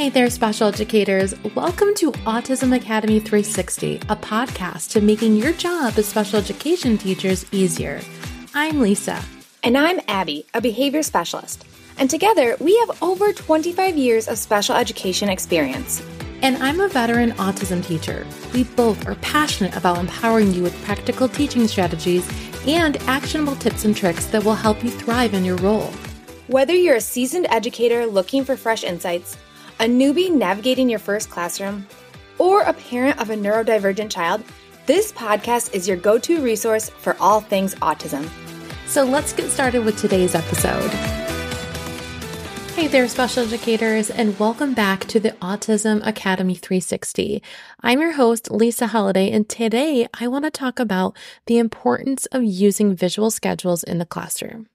Hey there, special educators. Welcome to Autism Academy 360, a podcast to making your job as special education teachers easier. I'm Lisa. And I'm Abby, a behavior specialist. And together, we have over 25 years of special education experience. And I'm a veteran autism teacher. We both are passionate about empowering you with practical teaching strategies and actionable tips and tricks that will help you thrive in your role. Whether you're a seasoned educator looking for fresh insights, a newbie navigating your first classroom, or a parent of a neurodivergent child, this podcast is your go to resource for all things autism. So let's get started with today's episode. Hey there, special educators, and welcome back to the Autism Academy 360. I'm your host, Lisa Holiday, and today I want to talk about the importance of using visual schedules in the classroom.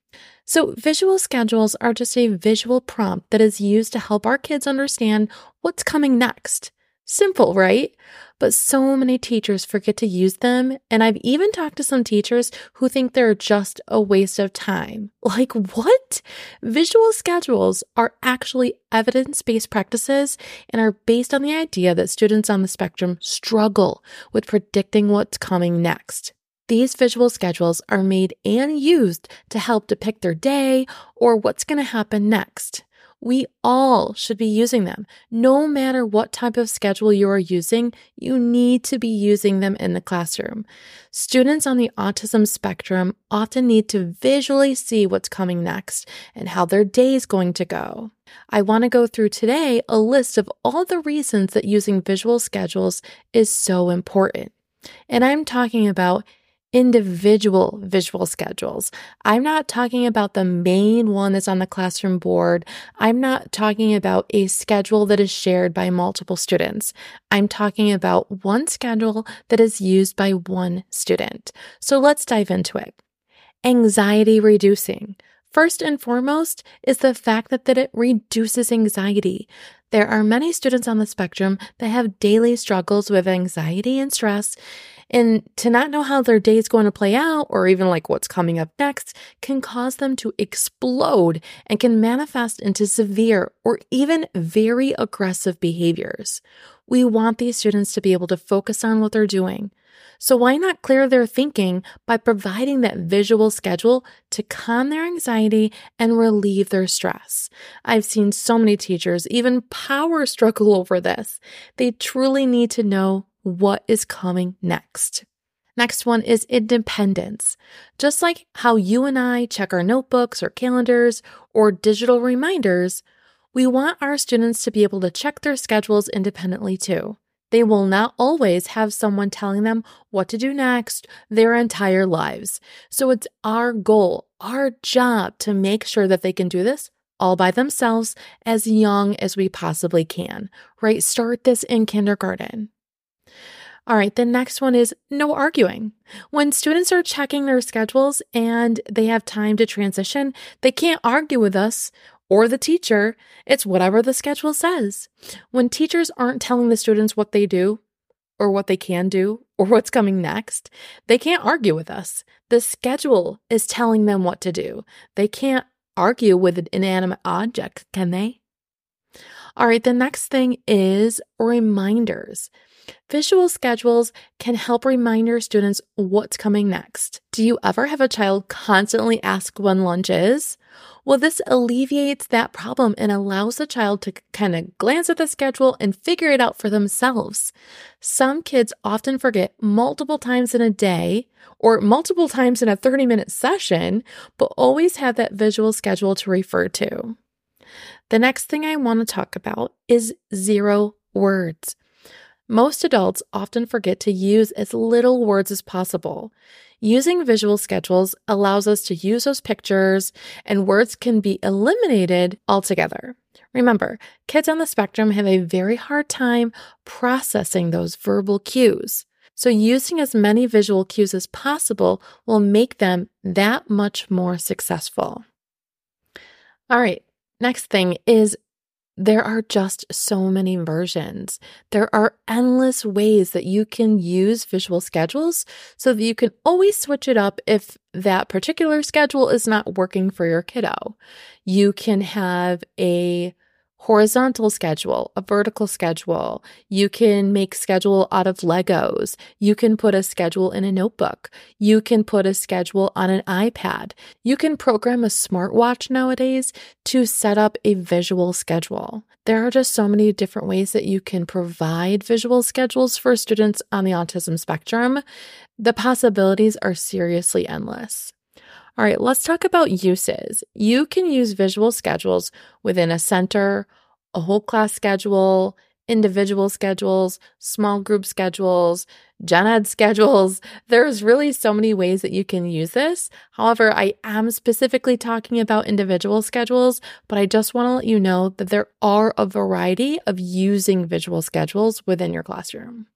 So, visual schedules are just a visual prompt that is used to help our kids understand what's coming next. Simple, right? But so many teachers forget to use them, and I've even talked to some teachers who think they're just a waste of time. Like, what? Visual schedules are actually evidence based practices and are based on the idea that students on the spectrum struggle with predicting what's coming next. These visual schedules are made and used to help depict their day or what's going to happen next. We all should be using them. No matter what type of schedule you are using, you need to be using them in the classroom. Students on the autism spectrum often need to visually see what's coming next and how their day is going to go. I want to go through today a list of all the reasons that using visual schedules is so important. And I'm talking about individual visual schedules. I'm not talking about the main one that's on the classroom board. I'm not talking about a schedule that is shared by multiple students. I'm talking about one schedule that is used by one student. So let's dive into it. Anxiety reducing. First and foremost is the fact that, that it reduces anxiety. There are many students on the spectrum that have daily struggles with anxiety and stress, and to not know how their day is going to play out or even like what's coming up next can cause them to explode and can manifest into severe or even very aggressive behaviors. We want these students to be able to focus on what they're doing. So why not clear their thinking by providing that visual schedule to calm their anxiety and relieve their stress? I've seen so many teachers even power struggle over this. They truly need to know what is coming next. Next one is independence. Just like how you and I check our notebooks or calendars or digital reminders, we want our students to be able to check their schedules independently too. They will not always have someone telling them what to do next their entire lives. So it's our goal, our job to make sure that they can do this all by themselves as young as we possibly can, right? Start this in kindergarten. All right, the next one is no arguing. When students are checking their schedules and they have time to transition, they can't argue with us or the teacher. It's whatever the schedule says. When teachers aren't telling the students what they do, or what they can do, or what's coming next, they can't argue with us. The schedule is telling them what to do. They can't argue with an inanimate object, can they? All right, the next thing is reminders. Visual schedules can help remind your students what's coming next. Do you ever have a child constantly ask when lunch is? Well, this alleviates that problem and allows the child to kind of glance at the schedule and figure it out for themselves. Some kids often forget multiple times in a day or multiple times in a 30 minute session, but always have that visual schedule to refer to. The next thing I want to talk about is zero words. Most adults often forget to use as little words as possible. Using visual schedules allows us to use those pictures, and words can be eliminated altogether. Remember, kids on the spectrum have a very hard time processing those verbal cues. So, using as many visual cues as possible will make them that much more successful. All right, next thing is there are just so many versions. There are endless ways that you can use visual schedules so that you can always switch it up if that particular schedule is not working for your kiddo. You can have a horizontal schedule, a vertical schedule. You can make schedule out of Legos. You can put a schedule in a notebook. You can put a schedule on an iPad. You can program a smartwatch nowadays to set up a visual schedule. There are just so many different ways that you can provide visual schedules for students on the autism spectrum. The possibilities are seriously endless. All right, let's talk about uses. You can use visual schedules within a center, a whole class schedule, individual schedules, small group schedules, gen ed schedules. There's really so many ways that you can use this. However, I am specifically talking about individual schedules, but I just want to let you know that there are a variety of using visual schedules within your classroom.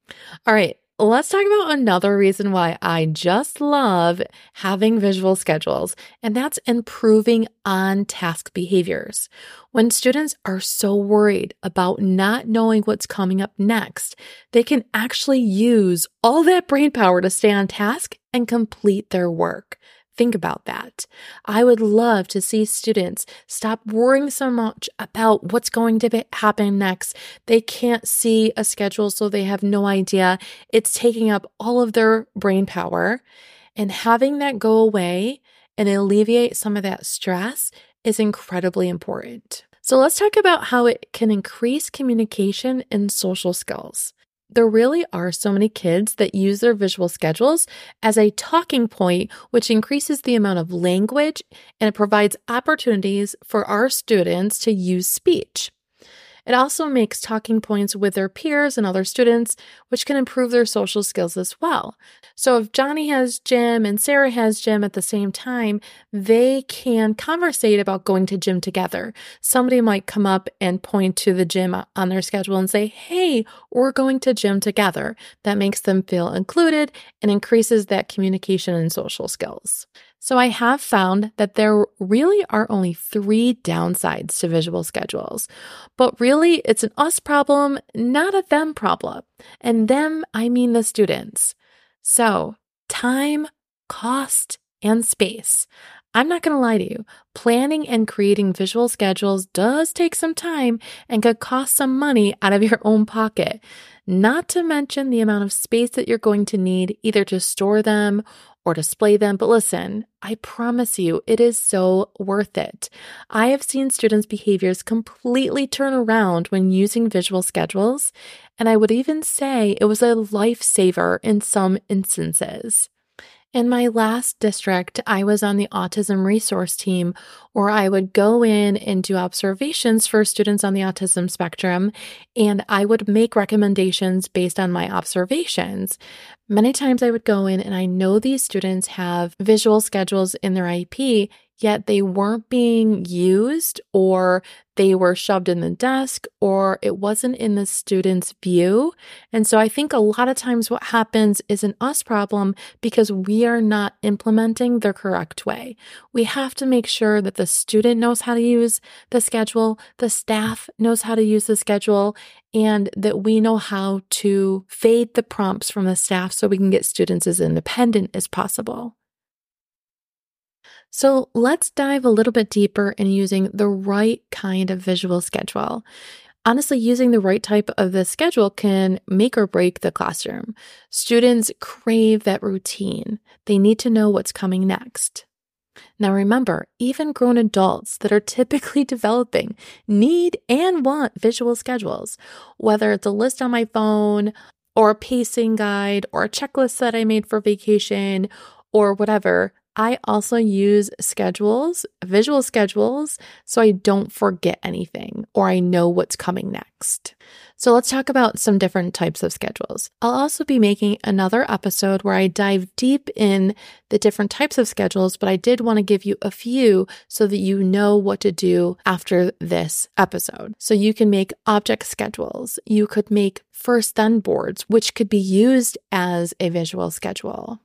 All right, Let's talk about another reason why I just love having visual schedules, and that's improving on task behaviors. When students are so worried about not knowing what's coming up next, they can actually use all that brain power to stay on task and complete their work. Think about that. I would love to see students stop worrying so much about what's going to be, happen next. They can't see a schedule, so they have no idea. It's taking up all of their brain power. And having that go away and alleviate some of that stress is incredibly important. So let's talk about how it can increase communication and social skills there really are so many kids that use their visual schedules as a talking point, which increases the amount of language and it provides opportunities for our students to use speech. It also makes talking points with their peers and other students, which can improve their social skills as well. So if Johnny has gym and Sarah has gym at the same time, they can conversate about going to gym together. Somebody might come up and point to the gym on their schedule and say, Hey, we're going to gym together. That makes them feel included and increases that communication and social skills. So I have found that there really are only three downsides to visual schedules, but really it's an us problem, not a them problem. And them, I mean the students. So time, cost, and space. I'm not going to lie to you. Planning and creating visual schedules does take some time and could cost some money out of your own pocket. Not to mention the amount of space that you're going to need either to store them or display them. But listen, I promise you, it is so worth it. I have seen students' behaviors completely turn around when using visual schedules, and I would even say it was a lifesaver in some instances. In my last district, I was on the autism resource team where I would go in and do observations for students on the autism spectrum, and I would make recommendations based on my observations. Many times I would go in and I know these students have visual schedules in their IEP, yet they weren't being used or they were shoved in the desk or it wasn't in the student's view. And so I think a lot of times what happens is an us problem because we are not implementing the correct way. We have to make sure that the student knows how to use the schedule, the staff knows how to use the schedule, and that we know how to fade the prompts from the staff so we can get students as independent as possible. So let's dive a little bit deeper in using the right kind of visual schedule. Honestly, using the right type of the schedule can make or break the classroom. Students crave that routine. They need to know what's coming next. Now, remember, even grown adults that are typically developing need and want visual schedules, whether it's a list on my phone, or a pacing guide, or a checklist that I made for vacation, or whatever. I also use schedules, visual schedules, so I don't forget anything or I know what's coming next. So let's talk about some different types of schedules. I'll also be making another episode where I dive deep in the different types of schedules, but I did want to give you a few so that you know what to do after this episode. So you can make object schedules. You could make first then boards, which could be used as a visual schedule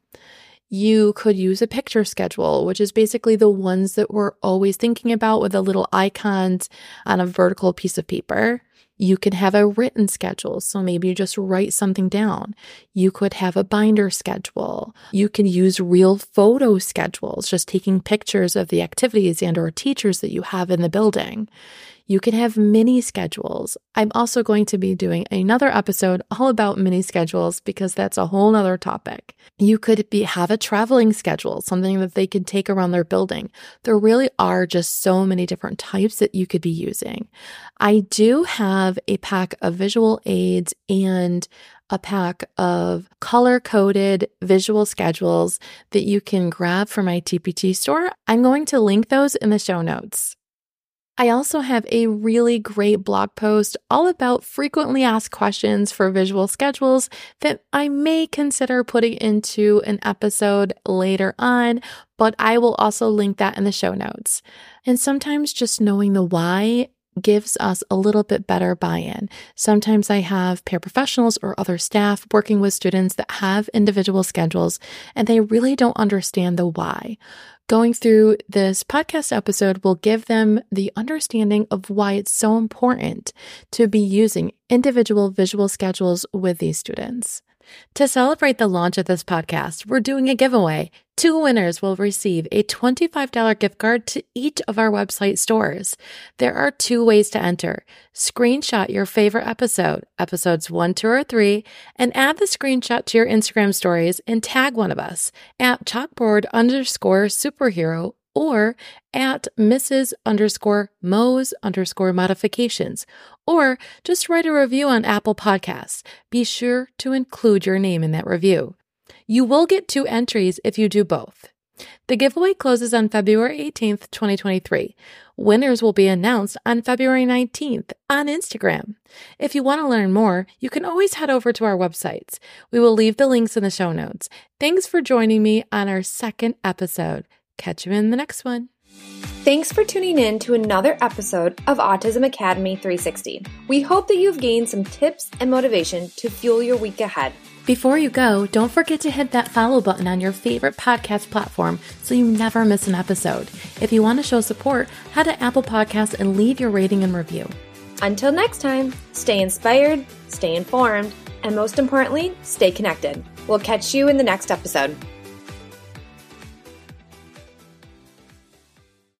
you could use a picture schedule, which is basically the ones that we're always thinking about with the little icons on a vertical piece of paper. You can have a written schedule. So maybe you just write something down. You could have a binder schedule. You can use real photo schedules, just taking pictures of the activities and or teachers that you have in the building. You can have mini schedules. I'm also going to be doing another episode all about mini schedules because that's a whole nother topic. You could be have a traveling schedule, something that they can take around their building. There really are just so many different types that you could be using. I do have a pack of visual aids and a pack of color coded visual schedules that you can grab from my TPT store. I'm going to link those in the show notes. I also have a really great blog post all about frequently asked questions for visual schedules that I may consider putting into an episode later on, but I will also link that in the show notes. And sometimes just knowing the why gives us a little bit better buy in. Sometimes I have paraprofessionals or other staff working with students that have individual schedules and they really don't understand the why. Going through this podcast episode will give them the understanding of why it's so important to be using individual visual schedules with these students. To celebrate the launch of this podcast, we're doing a giveaway. Two winners will receive a $25 gift card to each of our website stores. There are two ways to enter. Screenshot your favorite episode, episodes one, two, or three, and add the screenshot to your Instagram stories and tag one of us at chalkboard underscore superhero or at Mrs. underscore Moes underscore modifications, or just write a review on Apple Podcasts. Be sure to include your name in that review. You will get two entries if you do both. The giveaway closes on February 18th, 2023. Winners will be announced on February 19th on Instagram. If you want to learn more, you can always head over to our websites. We will leave the links in the show notes. Thanks for joining me on our second episode. Catch you in the next one. Thanks for tuning in to another episode of Autism Academy 360. We hope that you've gained some tips and motivation to fuel your week ahead. Before you go, don't forget to hit that follow button on your favorite podcast platform so you never miss an episode. If you want to show support, head to Apple Podcasts and leave your rating and review. Until next time, stay inspired, stay informed, and most importantly, stay connected. We'll catch you in the next episode.